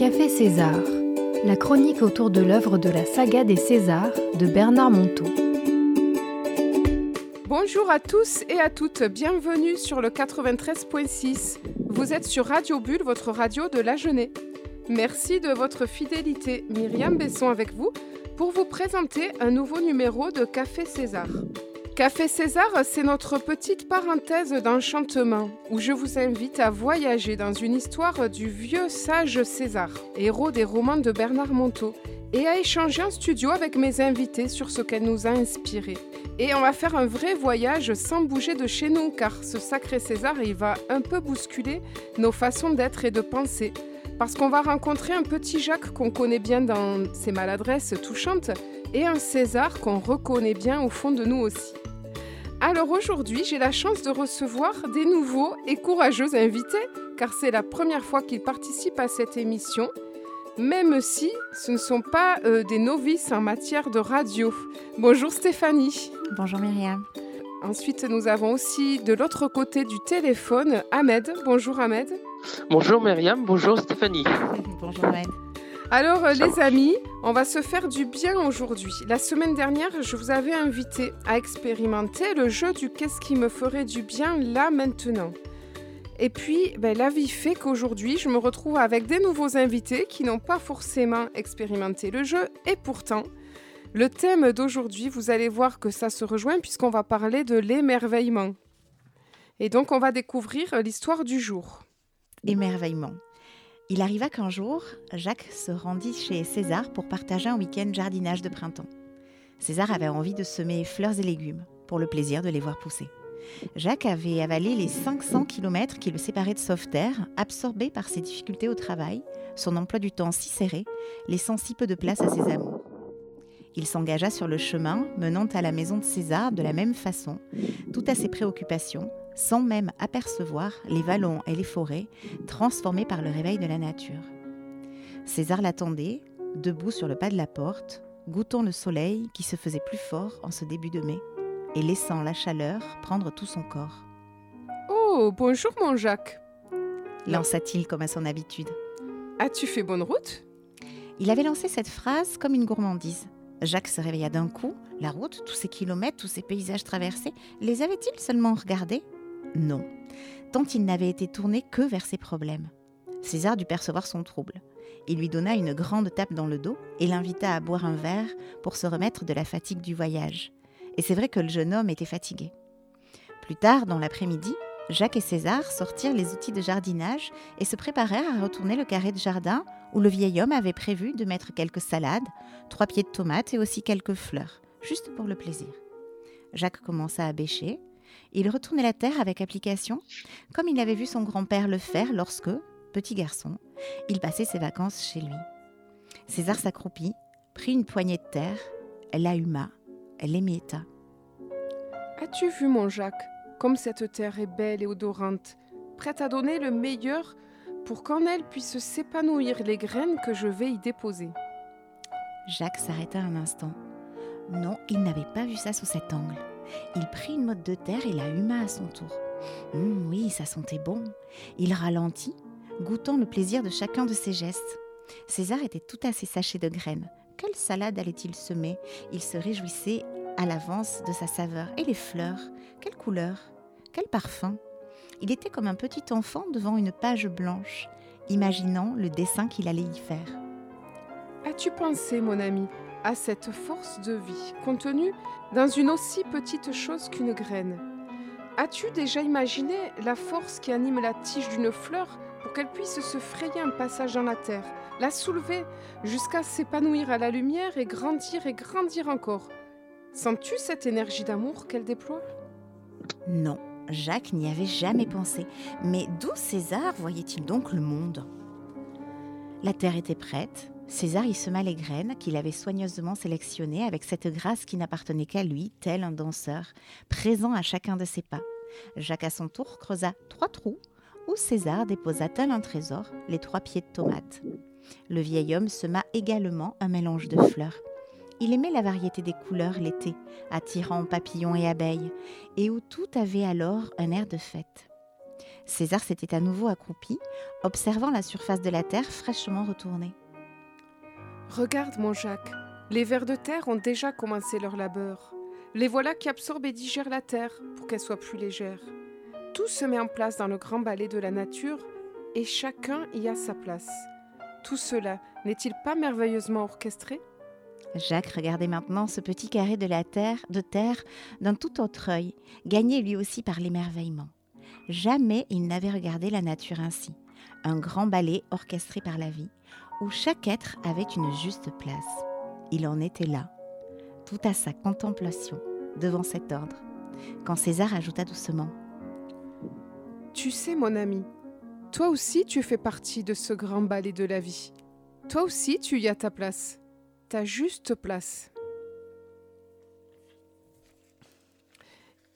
Café César, la chronique autour de l'œuvre de la saga des Césars de Bernard Monteau. Bonjour à tous et à toutes, bienvenue sur le 93.6. Vous êtes sur Radio Bulle, votre radio de la Genée. Merci de votre fidélité. Myriam Besson avec vous pour vous présenter un nouveau numéro de Café César. Café César, c'est notre petite parenthèse d'enchantement où je vous invite à voyager dans une histoire du vieux sage César, héros des romans de Bernard Monteau, et à échanger en studio avec mes invités sur ce qu'elle nous a inspiré. Et on va faire un vrai voyage sans bouger de chez nous, car ce sacré César, il va un peu bousculer nos façons d'être et de penser. Parce qu'on va rencontrer un petit Jacques qu'on connaît bien dans ses maladresses touchantes, et un César qu'on reconnaît bien au fond de nous aussi. Alors aujourd'hui, j'ai la chance de recevoir des nouveaux et courageux invités, car c'est la première fois qu'ils participent à cette émission, même si ce ne sont pas euh, des novices en matière de radio. Bonjour Stéphanie. Bonjour Myriam. Ensuite, nous avons aussi de l'autre côté du téléphone Ahmed. Bonjour Ahmed. Bonjour Myriam, bonjour Stéphanie. Bonjour Ahmed. Alors euh, les amis, on va se faire du bien aujourd'hui. La semaine dernière, je vous avais invité à expérimenter le jeu du qu'est-ce qui me ferait du bien là maintenant. Et puis, ben, la vie fait qu'aujourd'hui, je me retrouve avec des nouveaux invités qui n'ont pas forcément expérimenté le jeu. Et pourtant, le thème d'aujourd'hui, vous allez voir que ça se rejoint puisqu'on va parler de l'émerveillement. Et donc, on va découvrir l'histoire du jour. Émerveillement. Il arriva qu'un jour, Jacques se rendit chez César pour partager un week-end jardinage de printemps. César avait envie de semer fleurs et légumes pour le plaisir de les voir pousser. Jacques avait avalé les 500 km qui le séparaient de Sauveterre, absorbé par ses difficultés au travail, son emploi du temps si serré, laissant si peu de place à ses amours. Il s'engagea sur le chemin menant à la maison de César de la même façon, tout à ses préoccupations, sans même apercevoir les vallons et les forêts transformés par le réveil de la nature. César l'attendait, debout sur le pas de la porte, goûtant le soleil qui se faisait plus fort en ce début de mai et laissant la chaleur prendre tout son corps. Oh, bonjour mon Jacques. Lança-t-il comme à son habitude. As-tu fait bonne route? Il avait lancé cette phrase comme une gourmandise. Jacques se réveilla d'un coup. La route, tous ces kilomètres, tous ces paysages traversés, les avait-il seulement regardés? Non, tant il n'avait été tourné que vers ses problèmes. César dut percevoir son trouble. Il lui donna une grande tape dans le dos et l'invita à boire un verre pour se remettre de la fatigue du voyage. Et c'est vrai que le jeune homme était fatigué. Plus tard, dans l'après-midi, Jacques et César sortirent les outils de jardinage et se préparèrent à retourner le carré de jardin où le vieil homme avait prévu de mettre quelques salades, trois pieds de tomates et aussi quelques fleurs, juste pour le plaisir. Jacques commença à bêcher. Il retournait la terre avec application, comme il avait vu son grand-père le faire lorsque, petit garçon, il passait ses vacances chez lui. César s'accroupit, prit une poignée de terre, la huma, l'émietta. As-tu vu mon Jacques comme cette terre est belle et odorante, prête à donner le meilleur pour qu'en elle puissent s'épanouir les graines que je vais y déposer? Jacques s'arrêta un instant. Non, il n'avait pas vu ça sous cet angle. Il prit une motte de terre et la huma à son tour. Hum, oui, ça sentait bon. Il ralentit, goûtant le plaisir de chacun de ses gestes. César était tout à ses sachets de graines. Quelle salade allait-il semer? Il se réjouissait à l'avance de sa saveur. Et les fleurs? Quelle couleur? Quel parfum? Il était comme un petit enfant devant une page blanche, imaginant le dessin qu'il allait y faire. As-tu pensé, mon ami, à cette force de vie contenue dans une aussi petite chose qu'une graine As-tu déjà imaginé la force qui anime la tige d'une fleur pour qu'elle puisse se frayer un passage dans la terre, la soulever jusqu'à s'épanouir à la lumière et grandir et grandir encore? Sens-tu cette énergie d'amour qu'elle déploie? Non, Jacques n'y avait jamais pensé. Mais d'où César voyait-il donc le monde? La terre était prête. César y sema les graines qu'il avait soigneusement sélectionnées avec cette grâce qui n'appartenait qu'à lui, tel un danseur, présent à chacun de ses pas. Jacques à son tour creusa trois trous où César déposa tel un trésor les trois pieds de tomates. Le vieil homme sema également un mélange de fleurs. Il aimait la variété des couleurs l'été, attirant papillons et abeilles, et où tout avait alors un air de fête. César s'était à nouveau accroupi, observant la surface de la terre fraîchement retournée. Regarde, mon Jacques, les vers de terre ont déjà commencé leur labeur. Les voilà qui absorbent et digèrent la terre pour qu'elle soit plus légère. Tout se met en place dans le grand ballet de la nature et chacun y a sa place. Tout cela n'est-il pas merveilleusement orchestré? Jacques regardait maintenant ce petit carré de la terre, de terre d'un tout autre œil, gagné lui aussi par l'émerveillement. Jamais il n'avait regardé la nature ainsi, un grand ballet orchestré par la vie, où chaque être avait une juste place. Il en était là, tout à sa contemplation, devant cet ordre, quand César ajouta doucement Tu sais, mon ami, toi aussi tu fais partie de ce grand ballet de la vie. Toi aussi tu y as ta place, ta juste place.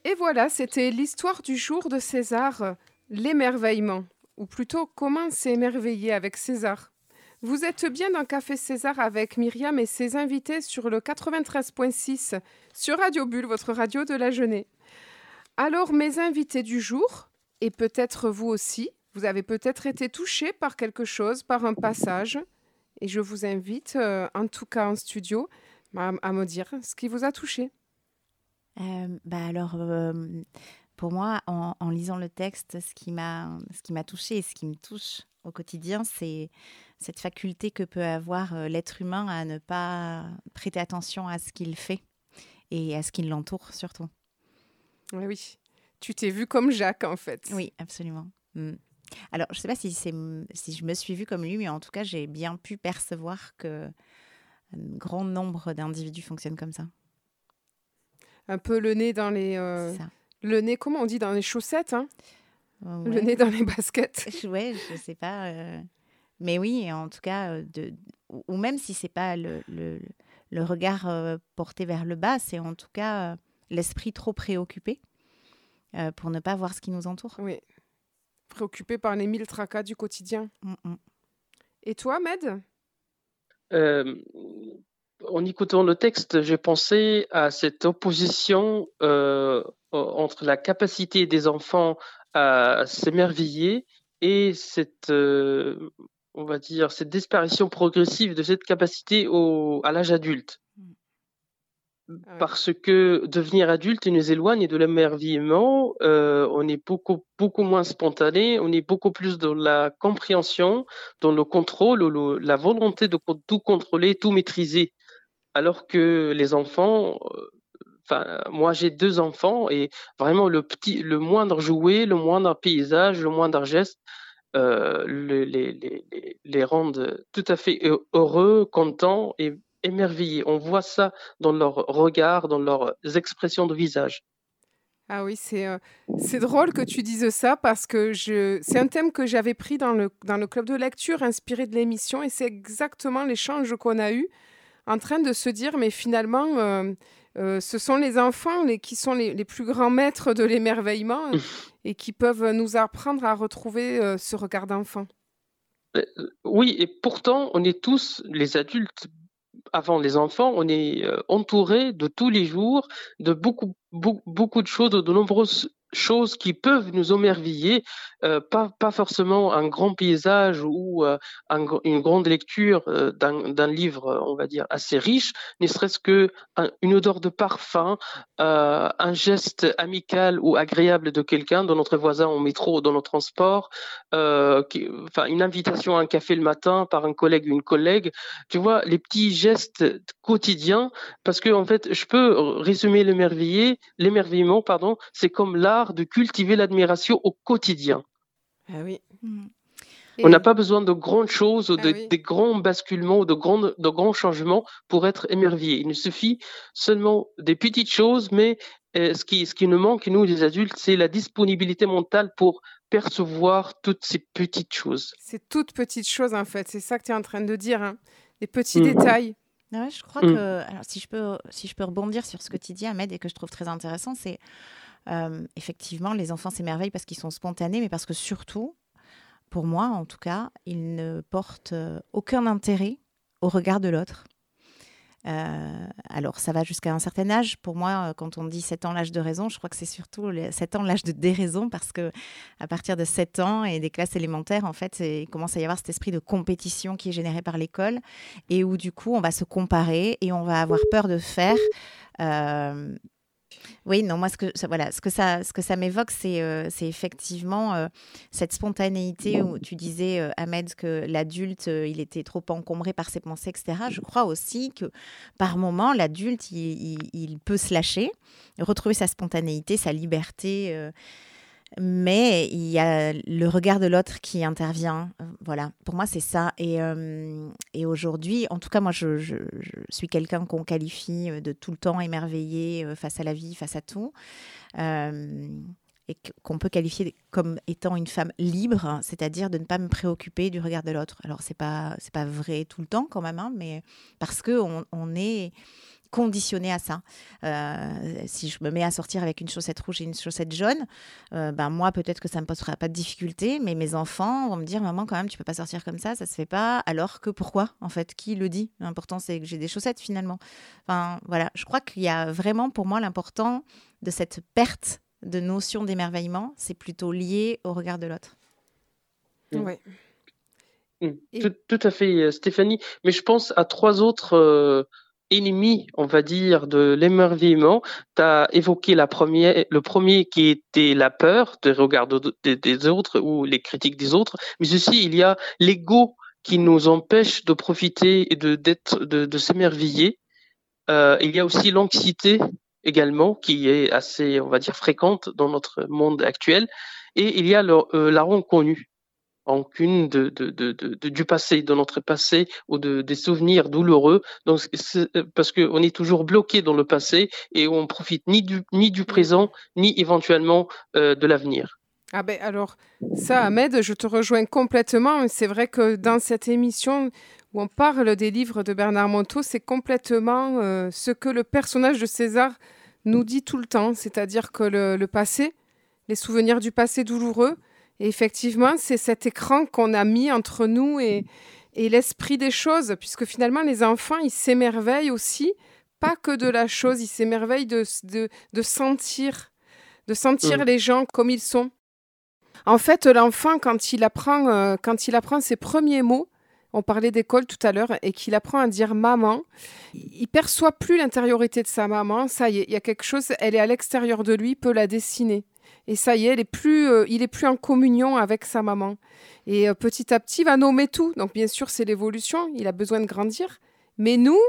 Et voilà, c'était l'histoire du jour de César, l'émerveillement, ou plutôt comment s'émerveiller avec César. Vous êtes bien dans Café César avec Myriam et ses invités sur le 93.6 sur Radio Bulle, votre radio de la jeunesse. Alors, mes invités du jour, et peut-être vous aussi, vous avez peut-être été touché par quelque chose, par un passage, et je vous invite, euh, en tout cas en studio, à, me dire ce qui vous a touché. Euh, bah alors, euh, pour moi, en, en lisant le texte, ce qui m'a ce qui m'a touché et ce qui me touche au quotidien, c'est cette faculté que peut avoir euh, l'être humain à ne pas prêter attention à ce qu'il fait et à ce qui l'entoure surtout. Oui, oui. Tu t'es vu comme Jacques, en fait. Oui, absolument. Mm. Alors, je ne sais pas si, si je me suis vue comme lui, mais en tout cas, j'ai bien pu percevoir que un grand nombre d'individus fonctionnent comme ça. Un peu le nez dans les... euh. Le nez, comment on dit, dans les chaussettes, hein? Ouais. Le nez dans les baskets. Ouais, je sais pas. euh, Mais oui, en tout cas, euh, de... ou ou même si c'est pas le, le, le regard euh, porté vers le bas, c'est en tout cas euh, l'esprit trop préoccupé euh, pour ne pas voir ce qui nous entoure. Oui. Préoccupé par les mille tracas du quotidien. Mm, mm. Et toi, Med? Euh, en écoutant le texte, j'ai pensé à cette opposition euh, entre la capacité des enfants à s'émerveiller et cette, euh, on va dire, cette disparition progressive de cette capacité au, à l'âge adulte. Ah ouais. Parce que devenir adulte nous éloigne de l'émerveillement, euh, on est beaucoup, beaucoup moins spontané, on est beaucoup plus dans la compréhension, dans le contrôle, le- la volonté de tout contrôler, tout maîtriser. Alors que les enfants, euh, moi j'ai deux enfants et vraiment le petit, le moindre jouet, le moindre paysage, le moindre geste, euh, le- les, rendent tout à fait heu- heureux, contents et émerveillés. On voit ça dans leur regard, dans leurs expressions de visage. Ah oui, c'est drôle que tu dises ça parce que c'est un thème que j'avais pris dans le, dans le club de lecture inspiré de l'émission et c'est exactement l'échange qu'on a eu en train de se dire mais finalement euh, ce sont les enfants les, qui sont les, les plus grands maîtres de l'émerveillement et qui peuvent nous apprendre à retrouver euh, ce regard d'enfant. Euh, Oui, et pourtant, on est tous, les adultes, avant les enfants, on est entouré de tous les jours de beaucoup, beaucoup, beaucoup de choses, de nombreuses choses qui peuvent nous émerveiller, euh, pas, pas forcément un grand paysage ou euh, une grande lecture euh, d'un livre, on va dire, assez riche, ne serait-ce que un- odeur de parfum, un geste amical ou agréable de quelqu'un, de notre voisin au métro ou dans le transport, euh, qui- enfin, une invitation à un café le matin par un collègue ou une collègue, tu vois, les petits gestes quotidiens, parce que en fait, je peux résumer l'émerveillement, c'est comme l'art de cultiver l'admiration au quotidien. Ah oui. Mm. On n'a pas besoin de grandes choses, ou de, Ah oui. des grands basculements, ou de grands, de grands changements pour être émerveillé. Il nous suffit seulement des petites choses, mais euh, ce, qui, ce qui nous manque, nous les adultes, c'est la disponibilité mentale pour percevoir toutes ces petites choses. C'est toutes petites choses en fait, c'est ça que tu es en train de dire, hein. les petits Mm. détails. Ouais, je crois Mm. que, alors, si je peux, si je peux rebondir sur ce que tu dis, Ahmed, et que je trouve très intéressant, c'est euh, effectivement les enfants s'émerveillent parce qu'ils sont spontanés, mais parce que surtout, pour moi en tout cas, ils ne portent euh, aucun intérêt au regard de l'autre. Euh, alors, ça va jusqu'à un certain âge. Pour moi, quand on dit 7 ans, l'âge de raison, je crois que c'est surtout 7 ans, l'âge de déraison, parce que à partir de 7 ans et des classes élémentaires, en fait, il commence à y avoir cet esprit de compétition qui est généré par l'école et où, du coup, on va se comparer et on va avoir peur de faire. Oui, non, moi, ce que ça, voilà, ce que ça, ce que ça m'évoque, c'est euh, effectivement euh, cette spontanéité où tu disais, euh, Ahmed, que l'adulte, il était trop encombré par ses pensées, etc. Je crois aussi que par moment, l'adulte, il, il, peut se lâcher, retrouver sa spontanéité, sa liberté mais il y a le regard de l'autre qui intervient. Euh, voilà, pour moi, c'est ça. Et, euh, et aujourd'hui, en tout cas, moi, je, suis quelqu'un qu'on qualifie euh, de tout le temps émerveillé face à la vie, face à tout. et qu'on peut qualifier comme étant une femme libre, c'est-à-dire de ne pas me préoccuper du regard de l'autre. Alors, ce n'est pas, pas vrai tout le temps quand même, hein, mais parce qu'on on est conditionné à ça. Euh, si je me mets à sortir avec une chaussette rouge et une chaussette jaune, euh, ben moi peut-être que ça me posera pas de difficulté, mais mes enfants vont me dire maman quand même tu peux pas sortir comme ça, ça se fait pas. Alors que pourquoi en fait? Qui le dit? L'important c'est que j'ai des chaussettes finalement. Enfin voilà, je crois qu'il y a vraiment pour moi l'important de cette perte de notion d'émerveillement, c'est plutôt lié au regard de l'autre. Oui. Mmh. Tout, tout, à fait, euh, Stéphanie. Mais je pense à trois autres ennemi, on va dire, de l'émerveillement. Tu as évoqué le premier qui était la peur de regard des autres ou les critiques des autres, mais aussi il y a l'ego qui nous empêche de profiter et de, de, s'émerveiller. Euh, il y a aussi l'anxiété également qui est assez, on va dire, fréquente dans notre monde actuel. Et il y a euh, la renconnue aucune de, de, de, du passé, de notre passé ou de, des souvenirs douloureux. Donc, euh, parce qu'on est toujours bloqué dans le passé et on profite ni du, ni du présent, ni éventuellement euh, de l'avenir. Ah ben alors, ça, Ahmed, je te rejoins complètement. C'est vrai que dans cette émission où on parle des livres de Bernard Monteau, c'est complètement euh, ce que le personnage de César nous dit tout le temps, c'est-à-dire que le passé, les souvenirs du passé douloureux, et effectivement, c'est cet écran qu'on a mis entre nous et, et l'esprit des choses, puisque finalement, les enfants, ils s'émerveillent aussi, pas que de la chose, ils s'émerveillent de, de, de, sentir, de sentir mmh. les gens comme ils sont. En fait, l'enfant, quand il apprend, euh, quand il apprend ses premiers mots, on parlait d'école tout à l'heure, et qu'il apprend à dire maman, il perçoit plus l'intériorité de sa maman. Ça y est, il y a quelque chose, elle est à l'extérieur de lui, il peut la dessiner. Et ça y est, il est plus, euh, il est plus en communion avec sa maman. Et euh, petit à petit, il va nommer tout. Donc bien sûr, c'est l'évolution. Il a besoin de grandir. Mais nous,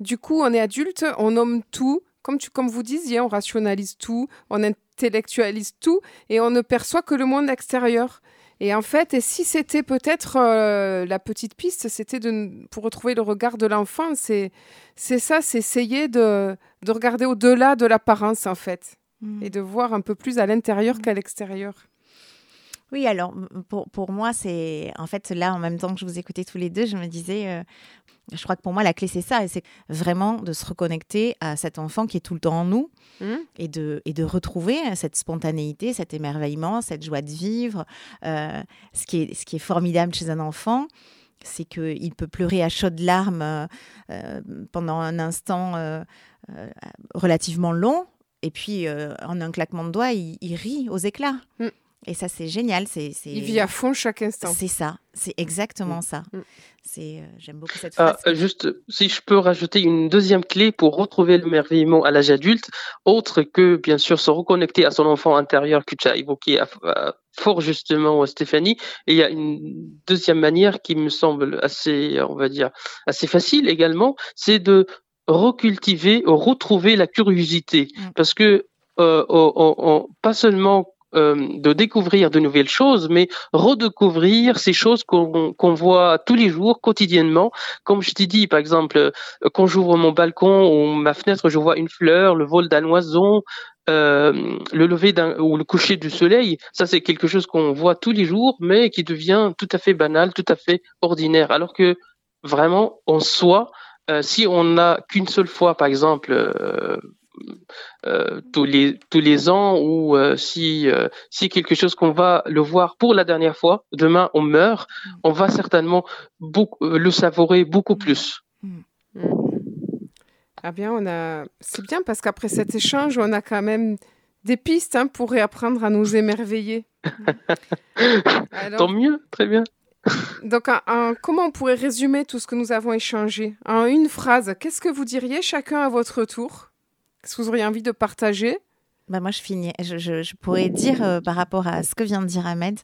du coup, on est adulte, on nomme tout. Comme, tu, comme vous disiez, on rationalise tout, on intellectualise tout, et on ne perçoit que le monde extérieur. Et en fait, et si c'était peut-être euh, la petite piste, c'était de pour retrouver le regard de l'enfant, c'est c'est ça, c'est essayer de, de regarder au-delà de l'apparence en fait. Mm. et de voir un peu plus à l'intérieur mm. qu'à l'extérieur. Oui, alors pour, pour moi, c'est en fait là, en même temps que je vous écoutais tous les deux, je me disais, euh, je crois que pour moi, la clé, c'est ça, et c'est vraiment de se reconnecter à cet enfant qui est tout le temps en nous mm. et, de, et de retrouver cette spontanéité, cet émerveillement, cette joie de vivre. Euh, ce, qui est, ce qui est formidable chez un enfant, c'est qu'il peut pleurer à chaudes larmes euh, pendant un instant relativement long, et puis, euh, en un claquement de doigts, il, rit aux éclats. Mm. Et ça, c'est génial. C'est, Il vit à fond chaque instant. C'est ça. C'est exactement mm. ça. Mm. C'est, euh, j'aime beaucoup cette ah, phrase. juste, si je peux rajouter une deuxième clé pour retrouver l'émerveillement à l'âge adulte, autre que, bien sûr, se reconnecter à son enfant intérieur que tu as évoqué fort justement, Stéphanie. Et il y a une deuxième manière qui me semble assez, on va dire, assez facile également, c'est de recultiver, retrouver la curiosité. Mm. Parce que euh, pas seulement euh, de découvrir de nouvelles choses, mais redécouvrir ces choses qu'on voit tous les jours, quotidiennement. Comme je t'ai dit, par exemple, euh, quand j'ouvre mon balcon ou ma fenêtre, je vois une fleur, le vol d'un oiseau, le lever ou le coucher du soleil. Ça, c'est quelque chose qu'on voit tous les jours, mais qui devient tout à fait banal, tout à fait ordinaire. Alors que vraiment, en soi, si on n'a qu'une seule fois, par exemple, euh, euh, tous les tous les ans ou si si quelque chose qu'on va le voir pour la dernière fois demain on meurt on va certainement beaucoup, le savourer beaucoup plus mm. Ah bien, on a. C'est bien parce qu'après cet échange, on a quand même des pistes hein, pour réapprendre à nous émerveiller. Tant mieux, très bien. Donc, comment on pourrait résumer tout ce que nous avons échangé? En une phrase, qu'est-ce que vous diriez chacun à votre tour? Qu'est-ce que vous auriez envie de partager? Bah moi, je finis. Je, pourrais dire euh, par rapport à ce que vient de dire Ahmed,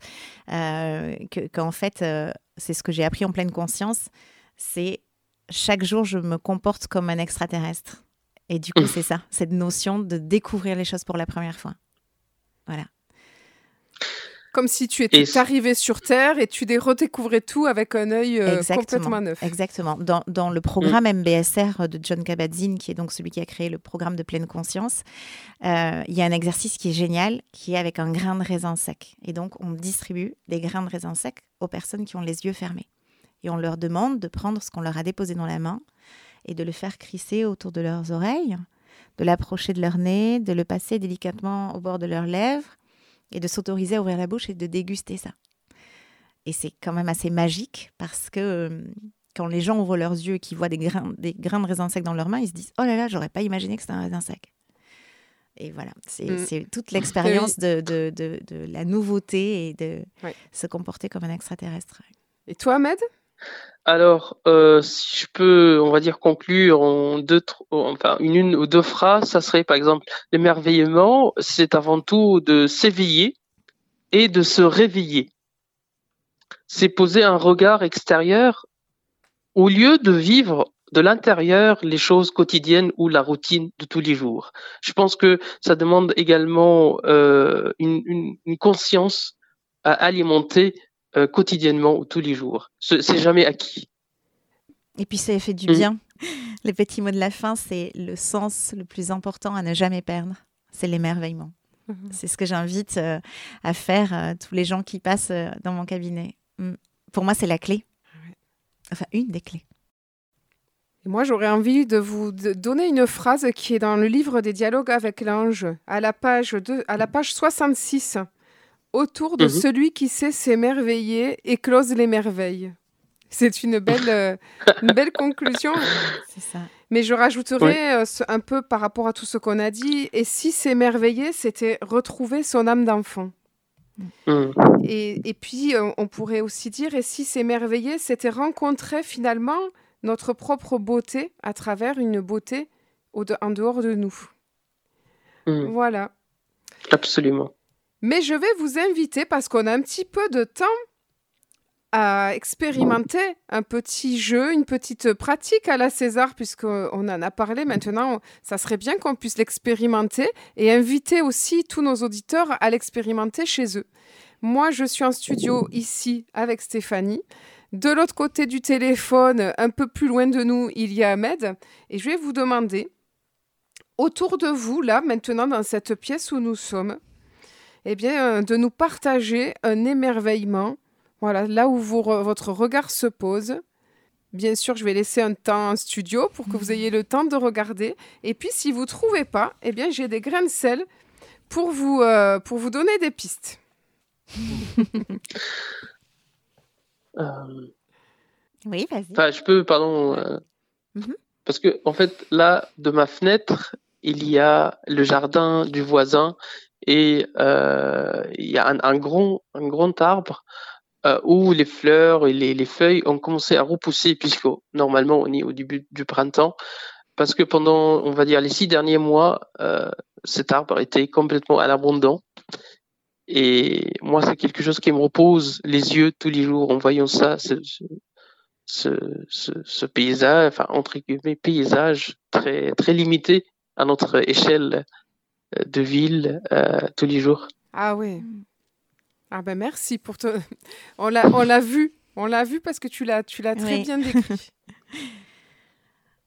euh, qu'en fait, euh, c'est ce que j'ai appris en pleine conscience. C'est chaque jour, je me comporte comme un extraterrestre. Et du coup, c'est ça, cette notion de découvrir les choses pour la première fois. Voilà. Comme si tu étais arrivé sur Terre et tu redécouvrais tout avec un œil euh, complètement neuf. Exactement. Dans, dans le programme MBSR de John Kabat-Zinn, qui est donc celui qui a créé le programme de pleine conscience, euh, il y a un exercice qui est génial, qui est avec un grain de raisin sec. Et donc, on distribue des grains de raisin sec aux personnes qui ont les yeux fermés. Et on leur demande de prendre ce qu'on leur a déposé dans la main et de le faire crisser autour de leurs oreilles, de l'approcher de leur nez, de le passer délicatement au bord de leurs lèvres et de s'autoriser à ouvrir la bouche et de déguster ça. Et c'est quand même assez magique parce que euh, quand les gens ouvrent leurs yeux et qu'ils voient des grains, des grains de raisin sec dans leurs mains, ils se disent Oh là là, j'aurais pas imaginé que c'était un raisin sec. Et voilà, c'est mm. toute l'expérience de, de, de, la nouveauté et de se comporter comme un extraterrestre. Et toi, Ahmed? Alors, euh, si je peux, on va dire, conclure en deux, enfin, une, ou deux phrases, ça serait par exemple, l'émerveillement, c'est avant tout de s'éveiller et de se réveiller. C'est poser un regard extérieur au lieu de vivre de l'intérieur les choses quotidiennes ou la routine de tous les jours. Je pense que ça demande également euh, une conscience à alimenter euh, quotidiennement ou tous les jours. C'est jamais acquis. Et puis ça fait du bien. Mm. Les petits mots de la fin, c'est le sens le plus important à ne jamais perdre. C'est l'émerveillement. Mm-hmm. C'est ce que j'invite euh, à faire euh, tous les gens qui passent dans mon cabinet. Mm. Pour moi, c'est la clé. Enfin, une des clés. moi, j'aurais envie de vous donner une phrase qui est dans le livre des dialogues avec l'ange, à la page à la page 66 autour de mhm. celui qui sait s'émerveiller et close les merveilles. C'est une belle, euh, une belle conclusion. C'est ça. Mais je rajouterais euh, un peu par rapport à tout ce qu'on a dit. Et si s'émerveiller, c'était retrouver son âme d'enfant. Mhm. Et, et, puis, euh, on pourrait aussi dire, et si s'émerveiller, c'était rencontrer finalement notre propre beauté à travers une beauté au en dehors de nous. Mhm. Voilà. Absolument. Mais je vais vous inviter, parce qu'on a un petit peu de temps, à expérimenter un petit jeu, une petite pratique à la César, puisqu'on en a parlé maintenant. Ça serait bien qu'on puisse l'expérimenter et inviter aussi tous nos auditeurs à l'expérimenter chez eux. Moi, je suis en studio ici avec Stéphanie. De l'autre côté du téléphone, un peu plus loin de nous, il y a Ahmed. Et je vais vous demander, autour de vous, là, maintenant, dans cette pièce où nous sommes, eh bien, euh, de nous partager un émerveillement. Voilà, là où votre regard se pose. Bien sûr, je vais laisser un temps en studio pour que vous ayez le temps de regarder. Et puis, si vous ne trouvez pas, eh bien, j'ai des grains de sel pour vous, euh, pour vous donner des pistes. Euh, oui, vas-y. Enfin, je peux, pardon. Mhm. Parce que, en fait, là, de ma fenêtre, il y a le jardin du voisin et euh, il y a un, grand, un grand arbre euh, où les fleurs et les, les, feuilles ont commencé à repousser, puisque normalement on est au début du printemps, parce que pendant, on va dire, les six derniers mois, euh, cet arbre était complètement à l'abandon. Et moi, c'est quelque chose qui me repose les yeux tous les jours en voyant ça, ce, ce paysage, enfin, entre guillemets, paysage très, très limité à notre échelle de ville euh, tous les jours. Ah oui. Ah ben merci pour te. On l'a, on l'a vu, on l'a vu parce que tu l'as, tu l'as très bien décrit.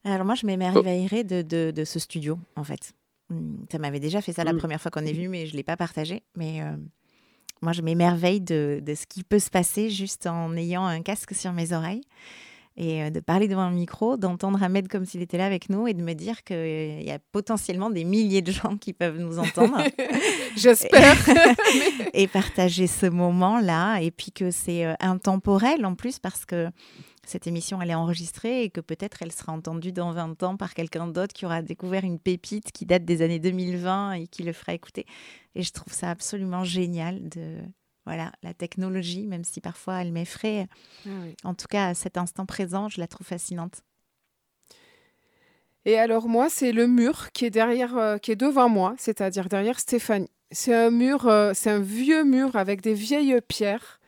Alors moi, je m'émerveillerais de, de, de, ce studio, en fait. Hmm, ça m'avait déjà fait ça la première fois qu'on est venu, mais je ne l'ai pas partagé. Mais euh, moi, je m'émerveille de, de, ce qui peut se passer juste en ayant un casque sur mes oreilles et euh, de parler devant un micro, d'entendre Ahmed comme s'il était là avec nous et de me dire qu'il y a potentiellement des milliers de gens qui peuvent nous entendre. J'espère. et partager ce moment-là et puis que c'est euh, intemporel en plus parce que cette émission elle est enregistrée et que peut-être elle sera entendue dans 20 ans par quelqu'un d'autre qui aura découvert une pépite qui date des années 2020 et qui le fera écouter. Et je trouve ça absolument génial de voilà, la technologie, même si parfois elle m'effraie. Ah en tout cas, à cet instant présent, je la trouve fascinante. Et alors moi, c'est le mur qui est derrière, euh, qui est devant moi, c'est-à-dire derrière Stéphanie. C'est un mur, euh, c'est un vieux mur avec des vieilles pierres.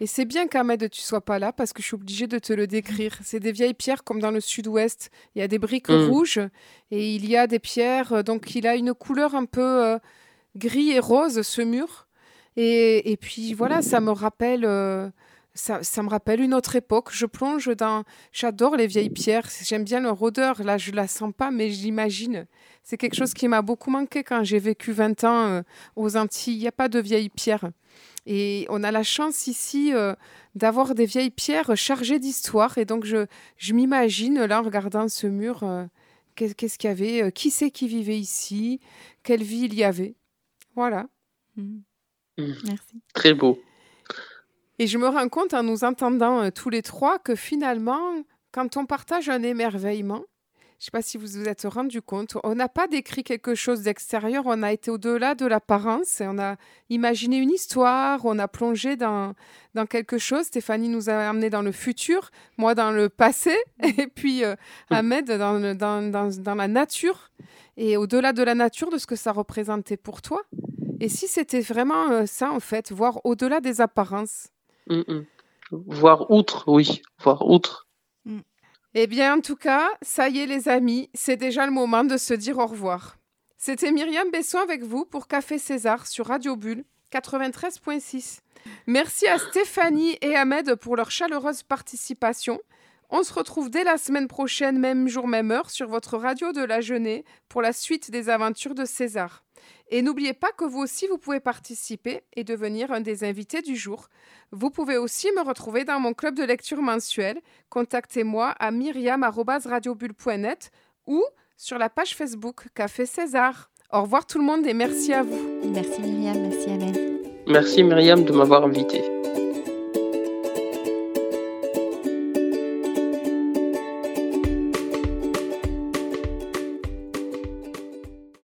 Et c'est bien qu'Ahmed, tu sois pas là parce que je suis obligée de te le décrire. C'est des vieilles pierres comme dans le sud-ouest. Il y a des briques mm. rouges et il y a des pierres. Euh, donc il a une couleur un peu gris et rose, ce mur. Et, puis voilà, ça me rappelle. Euh, ça, me rappelle une autre époque. Je plonge dans. J'adore les vieilles pierres. J'aime bien leur odeur. Là, je la sens pas, mais j'imagine. C'est quelque chose qui m'a beaucoup manqué quand j'ai vécu 20 ans euh, aux Antilles. Il n'y a pas de vieilles pierres. Et on a la chance ici euh, d'avoir des vieilles pierres chargées d'histoire. Et donc, je, je m'imagine, là, en regardant ce mur, qu'est-ce qu'il y avait, qui c'est qui vivait ici, quelle vie il y avait. Voilà. Mmh. Mmh. Merci. Très beau. Et je me rends compte en nous entendant euh, tous les trois que finalement, quand on partage un émerveillement, je ne sais pas si vous vous êtes rendu compte, on n'a pas décrit quelque chose d'extérieur, on a été au-delà de l'apparence, on a imaginé une histoire, on a plongé dans, dans quelque chose. Stéphanie nous a amené dans le futur, moi dans le passé, et puis euh, Ahmed dans, dans, dans, dans la nature, et au-delà de la nature, de ce que ça représentait pour toi. Et si c'était vraiment euh, ça, en fait, voir au-delà des apparences? Mm, mm. Voir outre, oui, voir outre. Mm. Eh bien, en tout cas, ça y est, les amis, c'est déjà le moment de se dire au revoir. C'était Myriam Besson avec vous pour Café César sur Radio Bulle 93.6. Merci à Stéphanie et Ahmed pour leur chaleureuse participation. On se retrouve dès la semaine prochaine, même jour, même heure, sur votre radio de la Jeunée pour la suite des aventures de César. Et n'oubliez pas que vous aussi, vous pouvez participer et devenir un des invités du jour. Vous pouvez aussi me retrouver dans mon club de lecture mensuel. Contactez-moi à myriam.radiobulle.net ou sur la page Facebook Café César. Au revoir tout le monde et merci à vous. Merci Myriam, merci Amen. Merci Myriam de m'avoir invité.